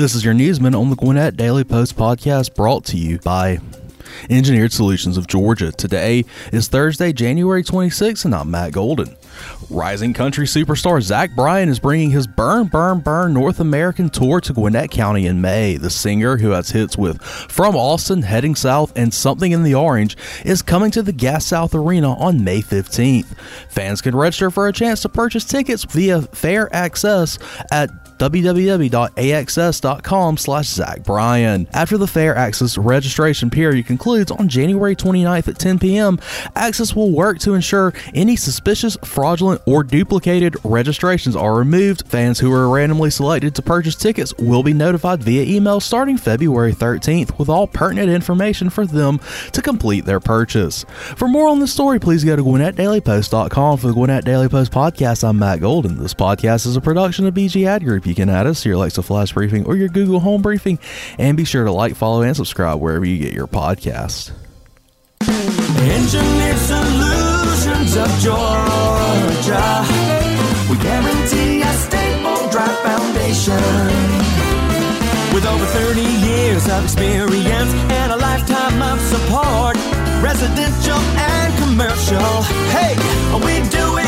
This is your newsman on the Gwinnett Daily Post podcast brought to you by Engineered Solutions of Georgia. Today is Thursday, January 26th, and I'm Matt Golden. Rising country superstar Zach Bryan is bringing his Burn, Burn, Burn North American tour to Gwinnett County in May. The singer, who has hits with From Austin, Heading South, and Something in the Orange, is coming to the Gas South Arena on May 15th. Fans can register for a chance to purchase tickets via Fair AXS at www.axs.com slash Zach Bryan. After the Fair AXS registration period concludes on January 29th at 10 p.m., AXS will work to ensure any suspicious, fraudulent, or duplicated registrations are removed. Fans who are randomly selected to purchase tickets will be notified via email starting February 13th with all pertinent information for them to complete their purchase. For more on this story, please go to GwinnettDailyPost.com. For the Gwinnett Daily Post podcast, I'm Matt Golden. This podcast is a production of BG Ad Group. You can add us to your Alexa Flash Briefing or your Google Home Briefing, and be sure to like, follow, and subscribe wherever you get your podcast. Engineered Solutions of Georgia. We guarantee a stable, dry foundation. With over 30 years of experience and a lifetime of support, residential and commercial. Hey, we do it